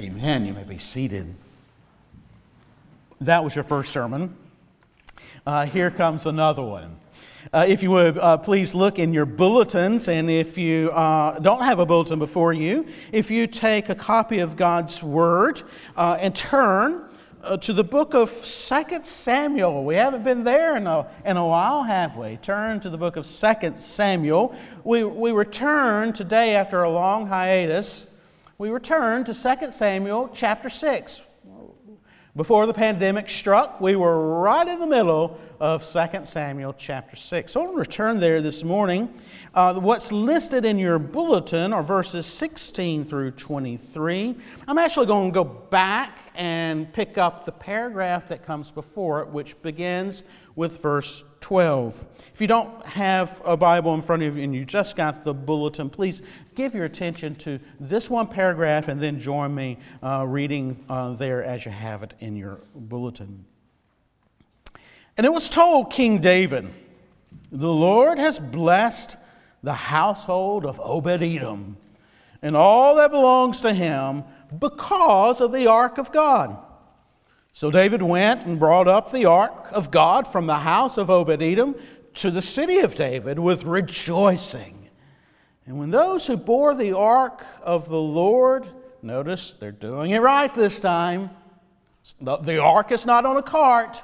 Amen. You may be seated. That was your first sermon. Uh, here comes another one. Uh, if you would uh, please look in your bulletins, and if you uh, don't have a bulletin before you, if you take a copy of God's Word uh, and turn uh, to the book of 2 Samuel. We haven't been there in a, in a while, have we? Turn to the book of 2 Samuel. We, we return today after a long hiatus we return to 2 Samuel chapter 6. Before the pandemic struck, we were right in the middle of 2 Samuel chapter 6. So I want to return there this morning. Uh, what's listed in your bulletin are verses 16 through 23. I'm actually going to go back and pick up the paragraph that comes before it, which begins with verse 12. If you don't have a Bible in front of you and you just got the bulletin, please give your attention to this one paragraph and then join me uh, reading uh, there as you have it in your bulletin. And it was told King David, The Lord has blessed the household of Obed Edom and all that belongs to him because of the ark of God. So David went and brought up the ark of God from the house of Obed Edom to the city of David with rejoicing. And when those who bore the ark of the Lord, notice they're doing it right this time. The ark is not on a cart,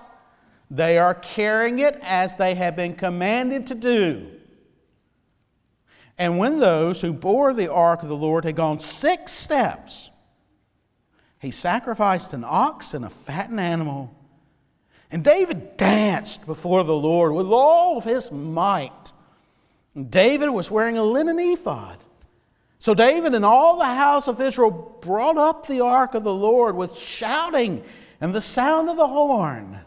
they are carrying it as they have been commanded to do. And when those who bore the ark of the Lord had gone six steps, he sacrificed an ox and a fattened animal. And David danced before the Lord with all of his might. David was wearing a linen ephod. So David and all the house of Israel brought up the ark of the Lord with shouting and the sound of the horn.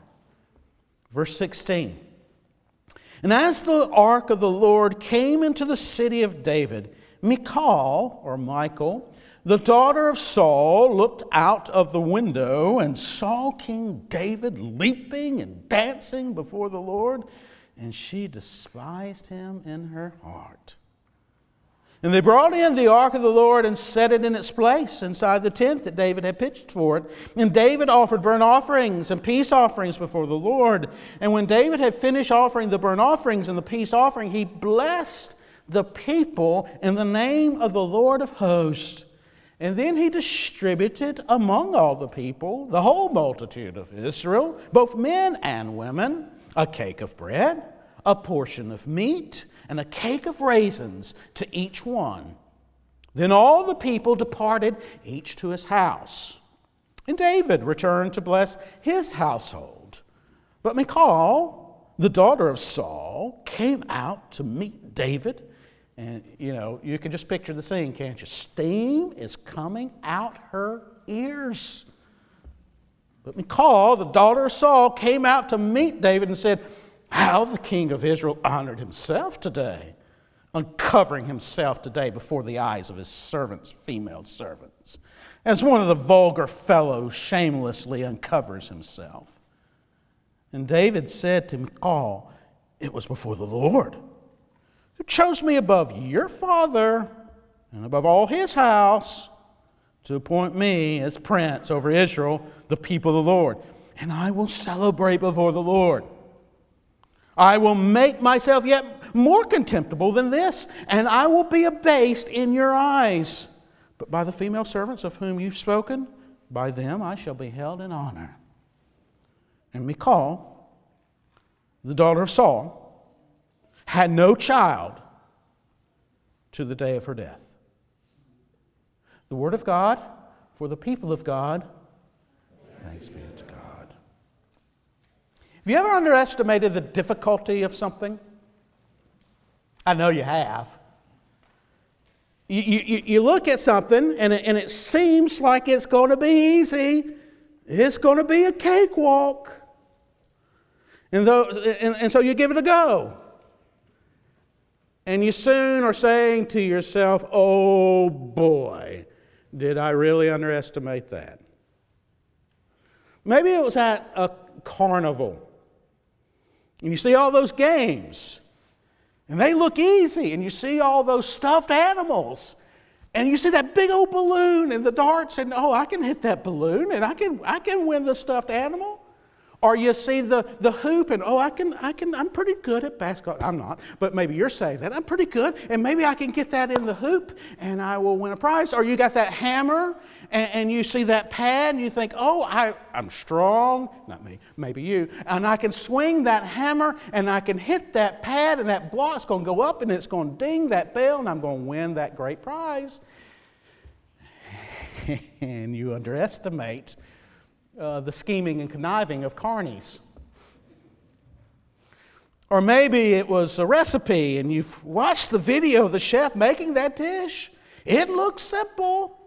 Verse 16. And as the ark of the Lord came into the city of David, Michal, or Michael, the daughter of Saul, looked out of the window and saw King David leaping and dancing before the Lord, and she despised him in her heart. And they brought in the ark of the Lord and set it in its place inside the tent that David had pitched for it. And David offered burnt offerings and peace offerings before the Lord. And when David had finished offering the burnt offerings and the peace offering, he blessed the people in the name of the Lord of hosts. And then he distributed among all the people, the whole multitude of Israel, both men and women, a cake of bread, a portion of meat, and a cake of raisins to each one. Then all the people departed, each to his house. And David returned to bless his household. But Michal, the daughter of Saul, came out to meet David. And, you know, you can just picture the scene, can't you? Steam is coming out her ears. But Michal, the daughter of Saul, came out to meet David and said, how the king of Israel honored himself today, uncovering himself today before the eyes of his servants, female servants, as one of the vulgar fellows shamelessly uncovers himself. And David said to Michal, It was before the Lord who chose me above your father and above all his house to appoint me as prince over Israel, the people of the Lord. And I will celebrate before the Lord. I will make myself yet more contemptible than this, and I will be abased in your eyes. But by the female servants of whom you've spoken, by them I shall be held in honor. And Michal, the daughter of Saul, had no child to the day of her death. The word of God for the people of God. Thanks be to God. Have you ever underestimated the difficulty of something? I know you have. You, you, you look at something and it, and it seems like it's going to be easy, it's going to be a cakewalk. And, though, and, and so you give it a go. And you soon are saying to yourself, oh boy, did I really underestimate that? Maybe it was at a carnival. And you see all those games, and they look easy, and you see all those stuffed animals, And you see that big old balloon and the darts, and oh, I can hit that balloon and I can, I can win the stuffed animal. Or you see the, the hoop and oh, I can, I can, I'm pretty good at basketball. I'm not, but maybe you're saying that. I'm pretty good, and maybe I can get that in the hoop and I will win a prize. Or you got that hammer and, and you see that pad and you think, oh, I, I'm strong. Not me, maybe you. And I can swing that hammer and I can hit that pad and that block's going to go up and it's going to ding that bell and I'm going to win that great prize. and you underestimate uh, the scheming and conniving of carnies. Or maybe it was a recipe and you've watched the video of the chef making that dish. It looks simple.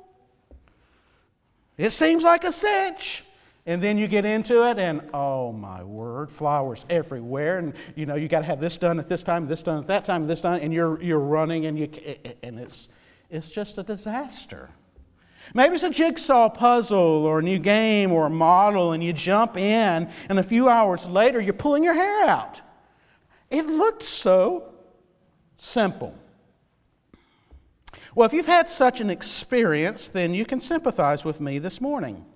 It seems like a cinch. And then you get into it, and oh my word, flowers everywhere. And you know, you got to have this done at this time, this done at that time, this done, and you're, you're running, and, you, and it's, it's just a disaster. Maybe it's a jigsaw puzzle or a new game or a model, and you jump in, and a few hours later, you're pulling your hair out. It looked so simple. Well, if you've had such an experience, then you can sympathize with me this morning.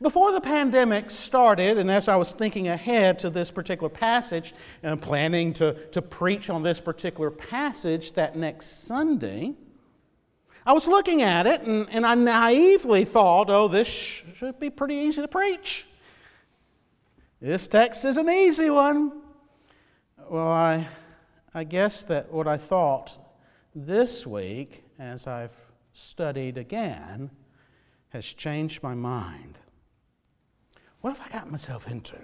Before the pandemic started, and as I was thinking ahead to this particular passage and planning to, to preach on this particular passage that next Sunday, I was looking at it and, and I naively thought, oh, this should be pretty easy to preach. This text is an easy one. Well, I, I guess that what I thought this week, as I've studied again, has changed my mind. What have I got myself into?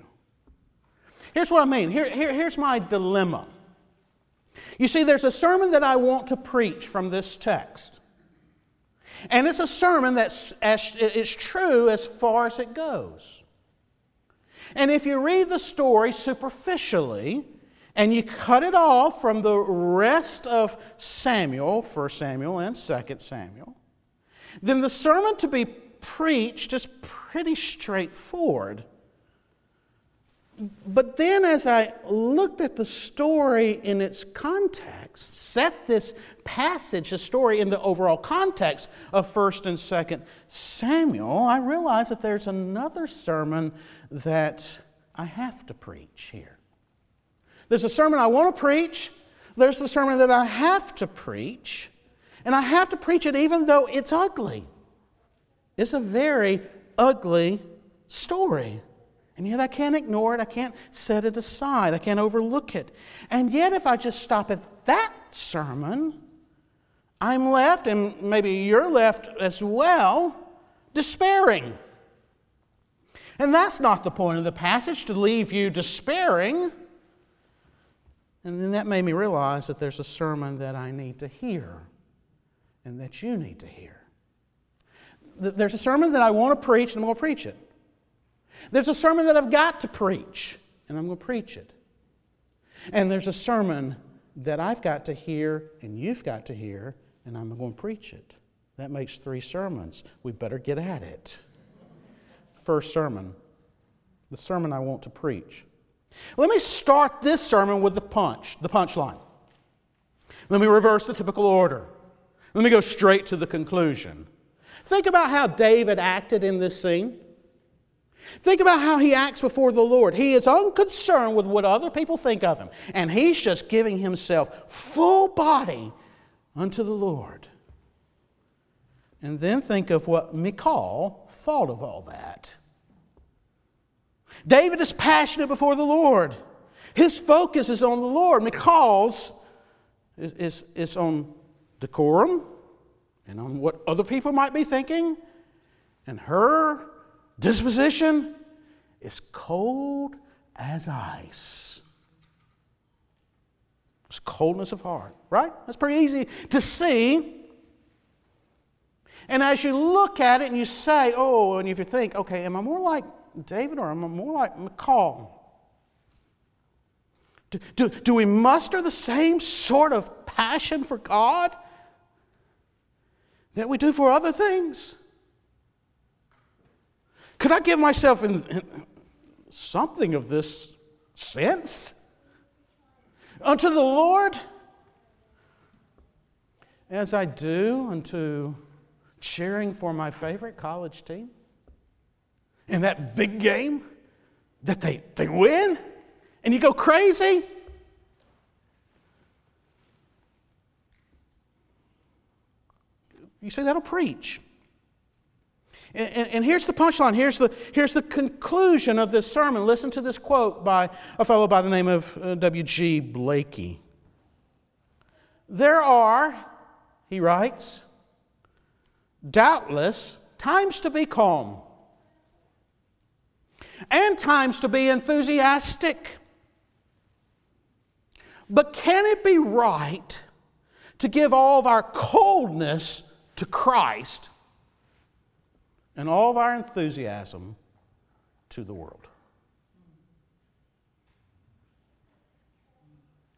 Here's what I mean. Here, here, here's my dilemma. You see, there's a sermon that I want to preach from this text. And it's a sermon that's as, it's true as far as it goes. And if you read the story superficially and you cut it off from the rest of Samuel, 1 Samuel and 2 Samuel, then the sermon to be preached is pretty straightforward. But then, as I looked at the story in its context, set this passage, the story in the overall context of 1st and 2nd Samuel, I realize that there's another sermon that I have to preach here. There's a sermon I want to preach, there's the sermon that I have to preach, and I have to preach it even though it's ugly. It's a very ugly story. And yet I can't ignore it. I can't set it aside. I can't overlook it. And yet, if I just stop at that sermon, I'm left, and maybe you're left as well, despairing. And that's not the point of the passage, to leave you despairing. And then that made me realize that there's a sermon that I need to hear and that you need to hear. There's a sermon that I want to preach, and I'm going to preach it. There's a sermon that I've got to preach, and I'm going to preach it. And there's a sermon that I've got to hear, and you've got to hear, and I'm going to preach it. That makes three sermons. We better get at it. First sermon, the sermon I want to preach. Let me start this sermon with the punch, the punchline. Let me reverse the typical order. Let me go straight to the conclusion. Think about how David acted in this scene. Think about how he acts before the Lord. He is unconcerned with what other people think of him, and he's just giving himself full body unto the Lord. And then think of what Michal thought of all that. David is passionate before the Lord. His focus is on the Lord. Michal's is, is, is on decorum and on what other people might be thinking. And her disposition is cold as ice. It's coldness of heart, right? That's pretty easy to see. And as you look at it and you say, oh, and if you think, okay, am I more like David or am I more like Michal? Do, do, do we muster the same sort of passion for God that we do for other things? Could I give myself in, in something of this sense unto the Lord? as I do unto cheering for my favorite college team in that big game that they, they win and you go crazy? You say that'll preach. And, and, and, here's the punchline. Here's the, here's the conclusion of this sermon. Listen to this quote by a fellow by the name of uh, W.G. Blaikie. There are, he writes, doubtless times to be calm and times to be enthusiastic. But can it be right to give all of our coldness to Christ and all of our enthusiasm to the world?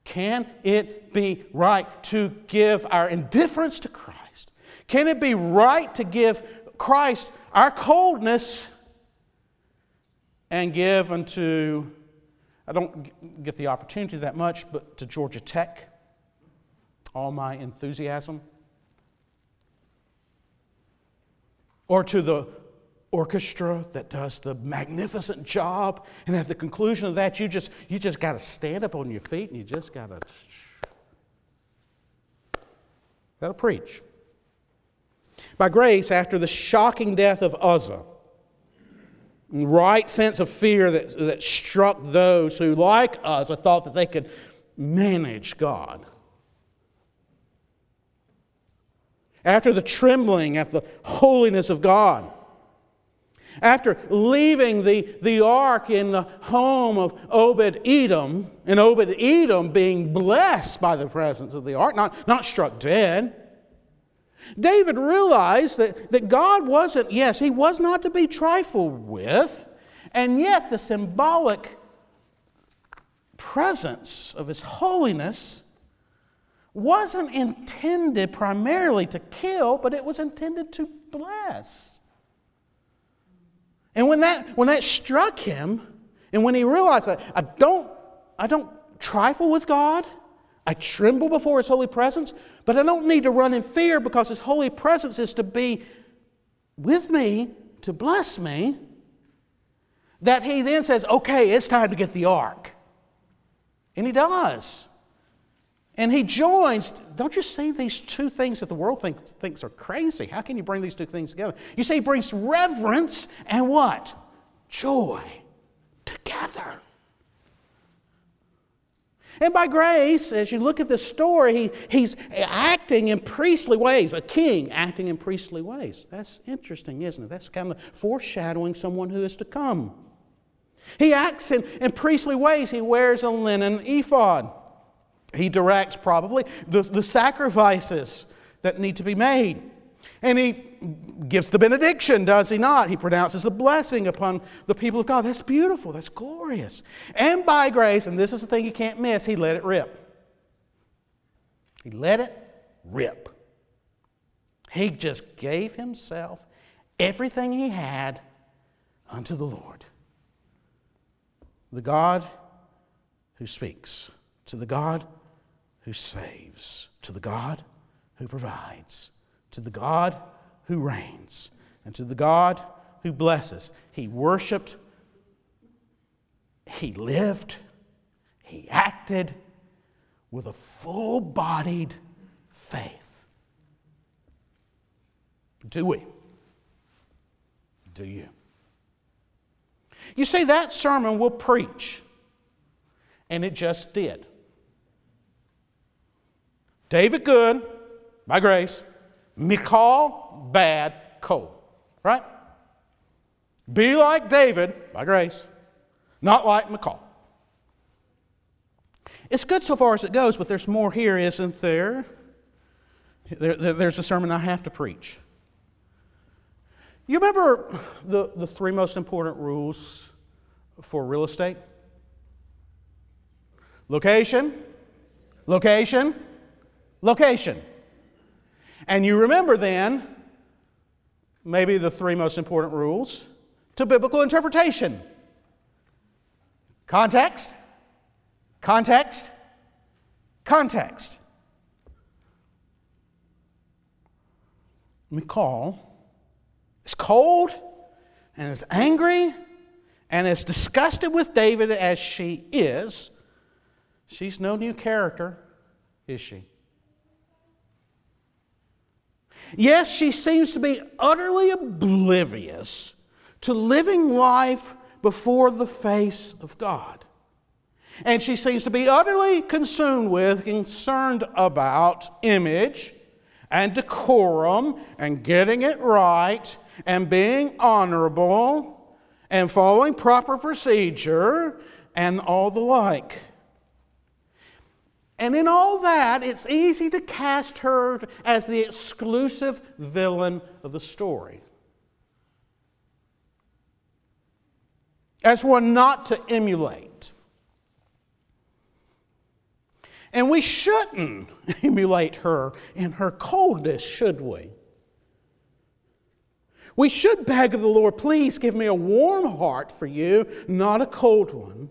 Can it be right to give our indifference to Christ? Can it be right to give Christ our coldness and give unto, I don't get the opportunity that much, but to Georgia Tech, all my enthusiasm? Or to the orchestra that does the magnificent job. And at the conclusion of that you just you just got to stand up on your feet and you just got to that'll preach. By grace after the shocking death of uzzah right sense of fear that, that struck those who like uzzah thought that they could manage god after the trembling at the holiness of god after leaving the, the ark in the home of Obed Edom, and Obed Edom being blessed by the presence of the ark, not, not struck dead, David realized that, that God wasn't, yes, he was not to be trifled with, and yet the symbolic presence of his holiness wasn't intended primarily to kill, but it was intended to bless. And when that, when that struck him, and when he realized that I don't, I don't trifle with God, I tremble before His holy presence, but I don't need to run in fear because His holy presence is to be with me, to bless me, that he then says, okay, it's time to get the ark. And he does. And he joins, don't you see these two things that the world thinks, are crazy? How can you bring these two things together? You see, he brings reverence and what? Joy together. And by grace, as you look at this story, he, he's acting in priestly ways, a king acting in priestly ways. That's interesting, isn't it? That's kind of foreshadowing someone who is to come. He acts in, in priestly ways. He wears a linen ephod. He directs probably the, the sacrifices that need to be made. And he gives the benediction, does he not? He pronounces the blessing upon the people of God. That's beautiful. That's glorious. And by grace, and this is the thing you can't miss, he let it rip. He let it rip. He just gave himself everything he had unto the Lord. The God who speaks, to the God who saves, to the God who provides, to the God who reigns, and to the God who blesses. He worshiped, he lived, he acted with a full bodied faith. Do we? Do you? You see, that sermon will preach, and it just did. David good, by grace. Michal bad, cold. Right? Be like David, by grace, not like Michal. It's good so far as it goes, but there's more here, isn't there? there, there there's a sermon I have to preach. You remember the, the three most important rules for real estate? Location, location, location. And you remember then, maybe the three most important rules to biblical interpretation context, context, context. Michal is cold and is angry and as disgusted with David as she is, she's no new character, is she? Yes, she seems to be utterly oblivious to living life before the face of God. And she seems to be utterly consumed with, concerned about image and decorum and getting it right and being honorable and following proper procedure and all the like. And in all that, it's easy to cast her as the exclusive villain of the story. As one not to emulate. And we shouldn't emulate her in her coldness, should we? We should beg of the Lord, please give me a warm heart for you, not a cold one.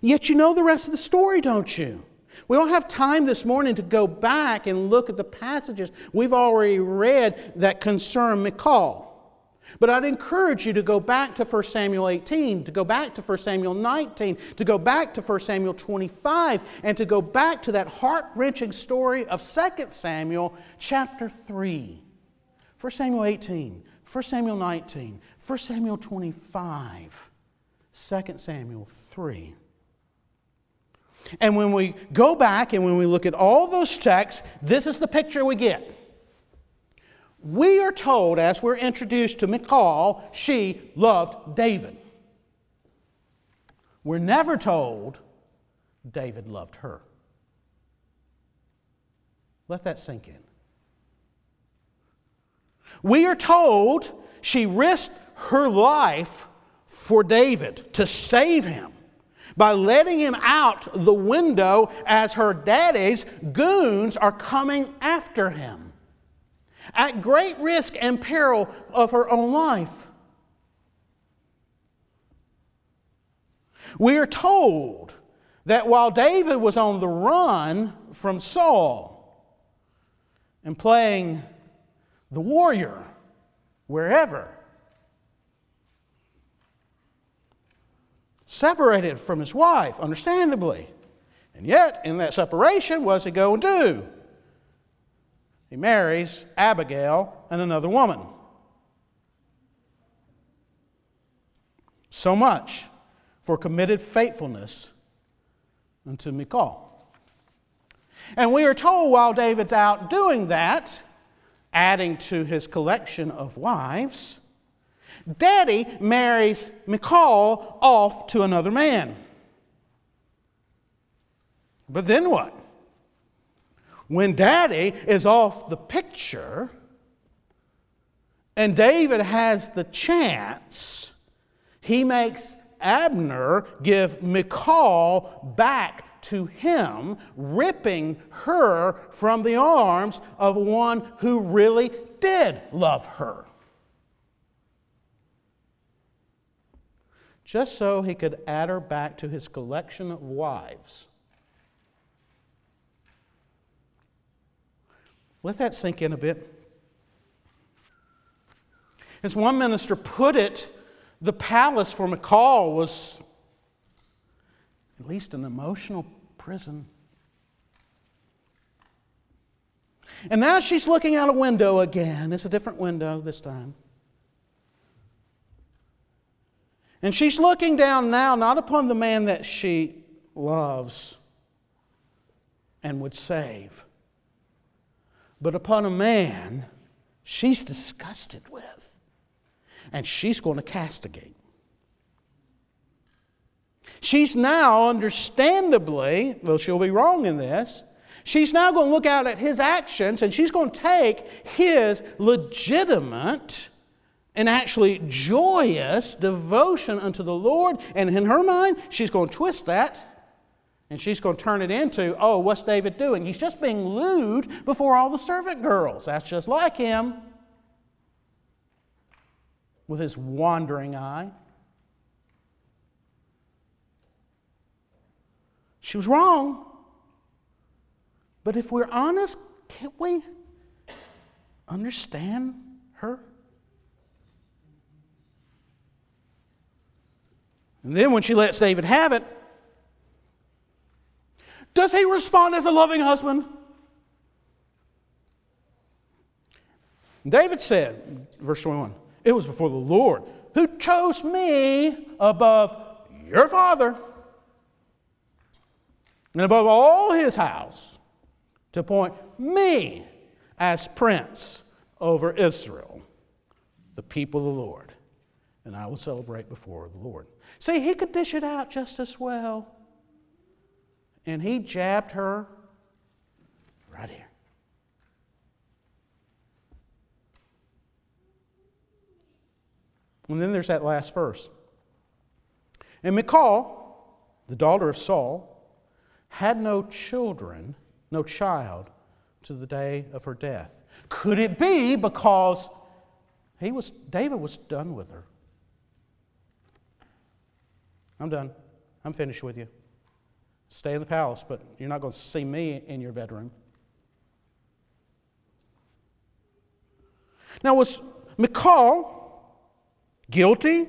Yet you know the rest of the story, don't you? We don't have time this morning to go back and look at the passages we've already read that concern Michal. But I'd encourage you to go back to 1 Samuel 18, to go back to 1 Samuel 19, to go back to 1 Samuel 25, and to go back to that heart wrenching story of 2 Samuel chapter 3. 1 Samuel 18, 1 Samuel 19, 1 Samuel 25, 2 Samuel 3. And when we go back and when we look at all those texts, this is the picture we get. We are told, as we're introduced to Michal, she loved David. We're never told David loved her. Let that sink in. We are told she risked her life for David to save him by letting him out the window as her daddy's goons are coming after him at great risk and peril of her own life. We are told that while David was on the run from Saul and playing the warrior wherever, separated from his wife, understandably. And yet, in that separation, what's he go and do? He marries Abigail and another woman. So much for committed faithfulness unto Michal. And we are told while David's out doing that, adding to his collection of wives, Daddy marries Michal off to another man. But then what? When Daddy is off the picture and David has the chance, he makes Abner give Michal back to him, ripping her from the arms of one who really did love her. Just so he could add her back to his collection of wives. Let that sink in a bit. As one minister put it, the palace for Michal was at least an emotional prison. And now she's looking out a window again. It's a different window this time. And she's looking down now not upon the man that she loves and would save, but upon a man she's disgusted with and she's going to castigate. She's now, understandably, though she'll be wrong in this, she's now going to look out at his actions and she's going to take his legitimate and actually joyous devotion unto the Lord. And in her mind, she's going to twist that and she's going to turn it into, oh, what's David doing? He's just being lewd before all the servant girls. That's just like him with his wandering eye. She was wrong. But if we're honest, can't we? understand her? And then when she lets David have it, does he respond as a loving husband? David said, verse 21, it was before the Lord who chose me above your father and above all his house to appoint me as prince over Israel, the people of the Lord. And I will celebrate before the Lord. See, he could dish it out just as well. And he jabbed her right here. And then there's that last verse. And Michal, the daughter of Saul, had no children, no child, to the day of her death. Could it be because he was, David was done with her? I'm done. I'm finished with you. Stay in the palace, but you're not going to see me in your bedroom. Now, was Michal guilty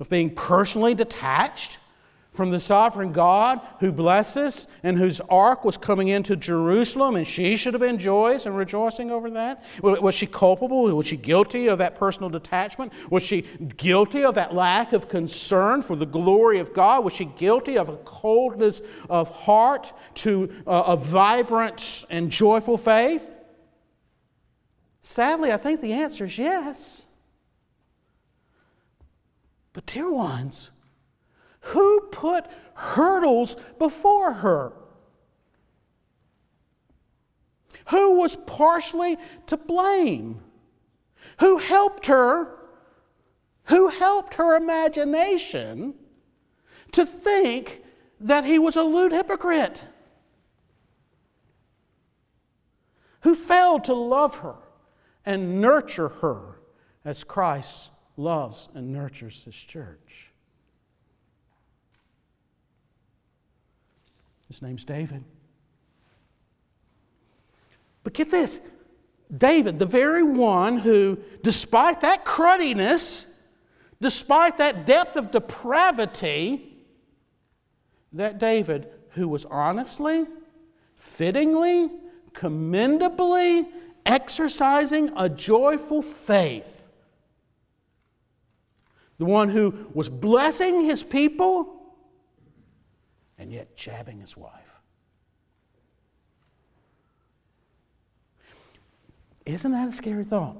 of being personally detached from the sovereign God who blesses and whose ark was coming into Jerusalem, and she should have been joyous and rejoicing over that? Was she culpable? Was she guilty of that personal detachment? Was she guilty of that lack of concern for the glory of God? Was she guilty of a coldness of heart to uh, a vibrant and joyful faith? Sadly, I think the answer is yes. But, dear ones, who put hurdles before her? Who was partially to blame? Who helped her? Who helped her imagination to think that he was a lewd hypocrite? Who failed to love her and nurture her as Christ loves and nurtures his church? His name's David. But get this David, the very one who, despite that cruddiness, despite that depth of depravity, that David, who was honestly, fittingly, commendably exercising a joyful faith, the one who was blessing his people and yet jabbing his wife. Isn't that a scary thought?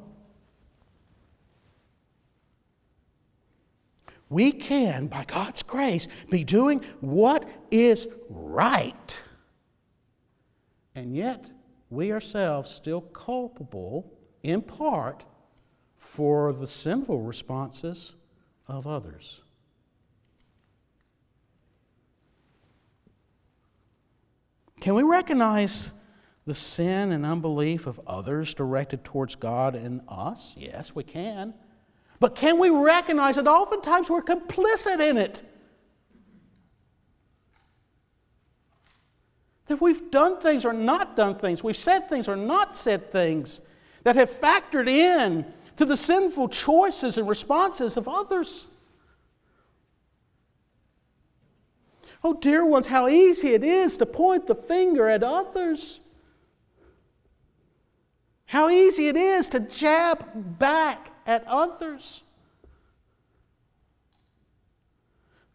We can, by God's grace, be doing what is right, and yet we ourselves still culpable, in part, for the sinful responses of others. Can we recognize the sin and unbelief of others directed towards God and us? Yes, we can. But can we recognize that oftentimes we're complicit in it? That we've done things or not done things, we've said things or not said things that have factored in to the sinful choices and responses of others. Oh, dear ones, how easy it is to point the finger at others. How easy it is to jab back at others.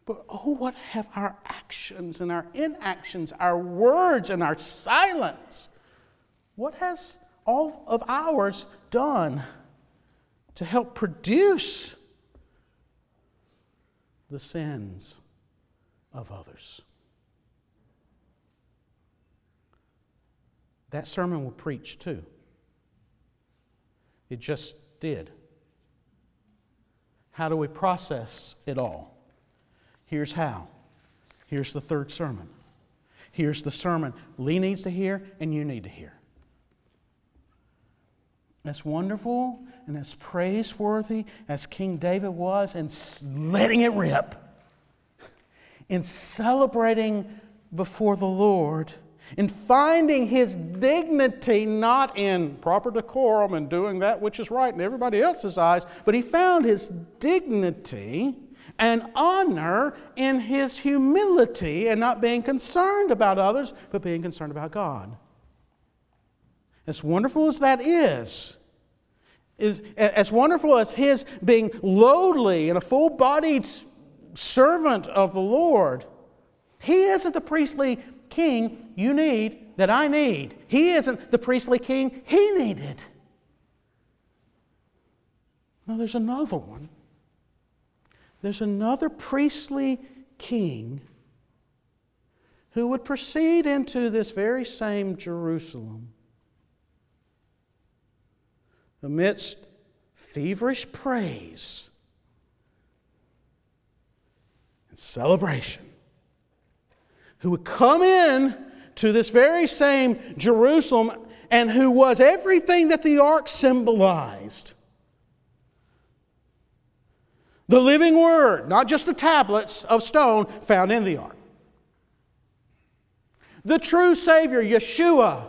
But oh, what have our actions and our inactions, our words and our silence, what has all of ours done to help produce the sins of others. That sermon will preach too. It just did. How do we process it all? Here's how. Here's the third sermon. Here's the sermon Lee needs to hear and you need to hear. That's wonderful and as praiseworthy as King David was and letting it rip in celebrating before the Lord in finding his dignity not in proper decorum and doing that which is right in everybody else's eyes, but he found his dignity and honor in his humility and not being concerned about others, but being concerned about God. As wonderful as that is, is as wonderful as his being lowly and a full bodied servant of the Lord, he isn't the priestly king you need that I need. He isn't the priestly king he needed. No, there's another one. There's another priestly king who would proceed into this very same Jerusalem amidst feverish praise and celebration who would come in to this very same Jerusalem and who was everything that the ark symbolized. The living word, not just the tablets of stone found in the ark. The true Savior, Yeshua,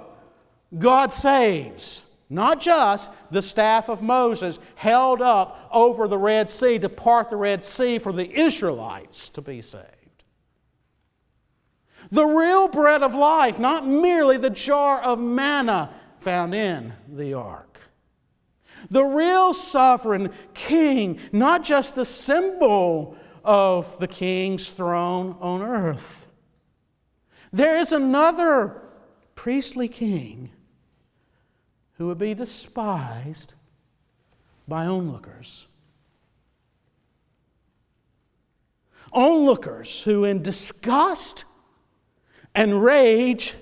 God saves. Not just the staff of Moses held up over the Red Sea to part the Red Sea for the Israelites to be saved. The real bread of life, not merely the jar of manna found in the ark. The real sovereign king, not just the symbol of the king's throne on earth. There is another priestly king who would be despised by onlookers. Onlookers who, in disgust and rage,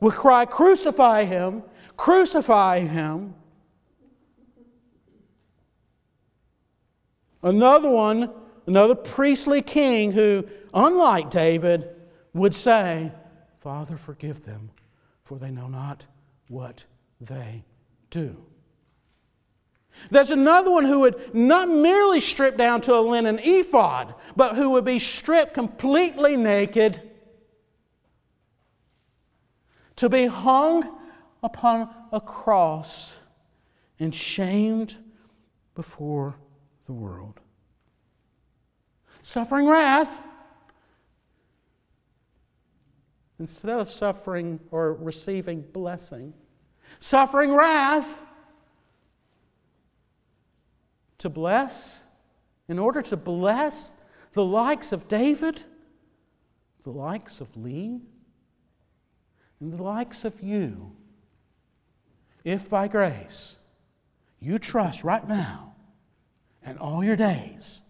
would cry, Crucify him, crucify him. Another one, another priestly king who, unlike David, would say, Father, forgive them, for they know not what they do. There's another one who would not merely strip down to a linen ephod, but who would be stripped completely naked to be hung upon a cross and shamed before the world. Suffering wrath instead of suffering or receiving blessing suffering wrath to bless, in order to bless the likes of David, the likes of Lee, and the likes of you, if by grace you trust right now and all your days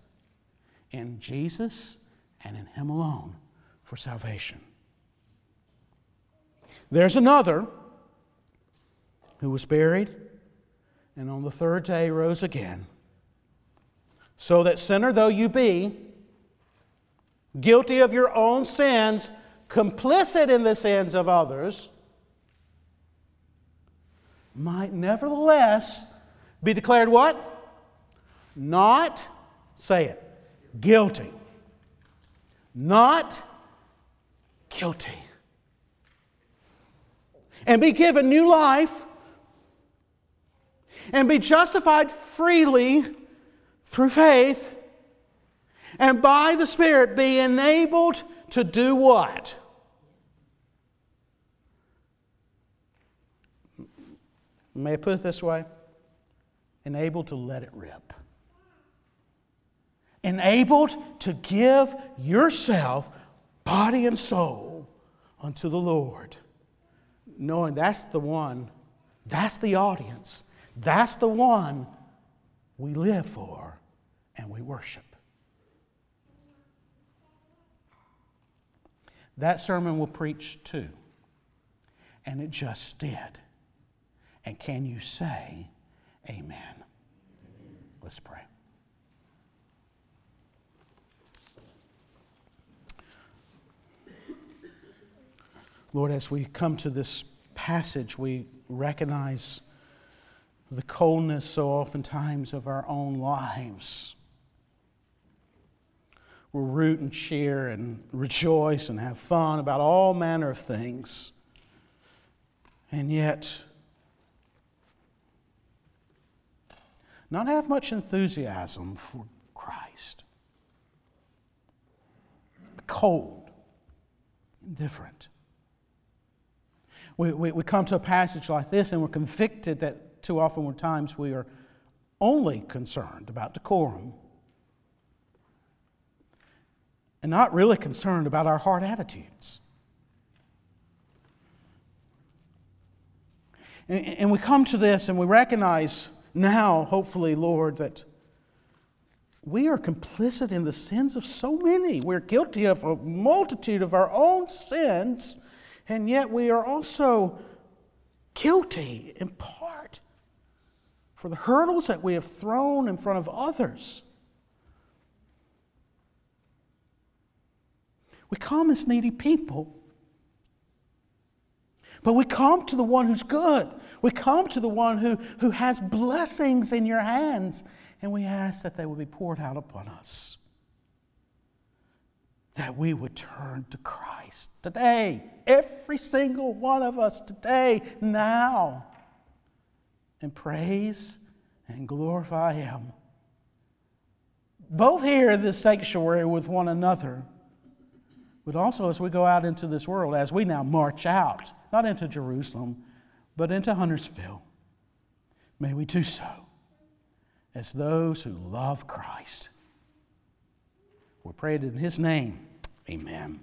in Jesus and in Him alone for salvation. There's another who was buried, and on the third day rose again. So that, sinner though you be, guilty of your own sins, complicit in the sins of others, might nevertheless be declared what? Not, say it, guilty. Not guilty. And be given new life and be justified freely through faith, and by the Spirit be enabled to do what? May I put it this way? Enabled to let it rip. Enabled to give yourself, body and soul, unto the Lord. Knowing that's the one, that's the audience that's the one we live for and we worship. That sermon will preach too. And it just did. And can you say amen? Let's pray. Lord, as we come to this passage, we recognize the coldness so oftentimes of our own lives. We'll root and cheer and rejoice and have fun about all manner of things. and yet not have much enthusiasm for Christ. Cold, indifferent. We, we, we come to a passage like this and we're convicted that too often times we are only concerned about decorum and not really concerned about our heart attitudes. And, and we come to this and we recognize now, hopefully, Lord, that we are complicit in the sins of so many. We're guilty of a multitude of our own sins and yet we are also guilty in part for the hurdles that we have thrown in front of others. We come as needy people. But we come to the one who's good. We come to the one who, who has blessings in your hands, and we ask that they will be poured out upon us that we would turn to Christ today, every single one of us today, now, and praise and glorify Him. Both here in this sanctuary with one another, but also as we go out into this world, as we now march out, not into Jerusalem, but into Huntersville. May we do so as those who love Christ. We pray it in His name. Amen.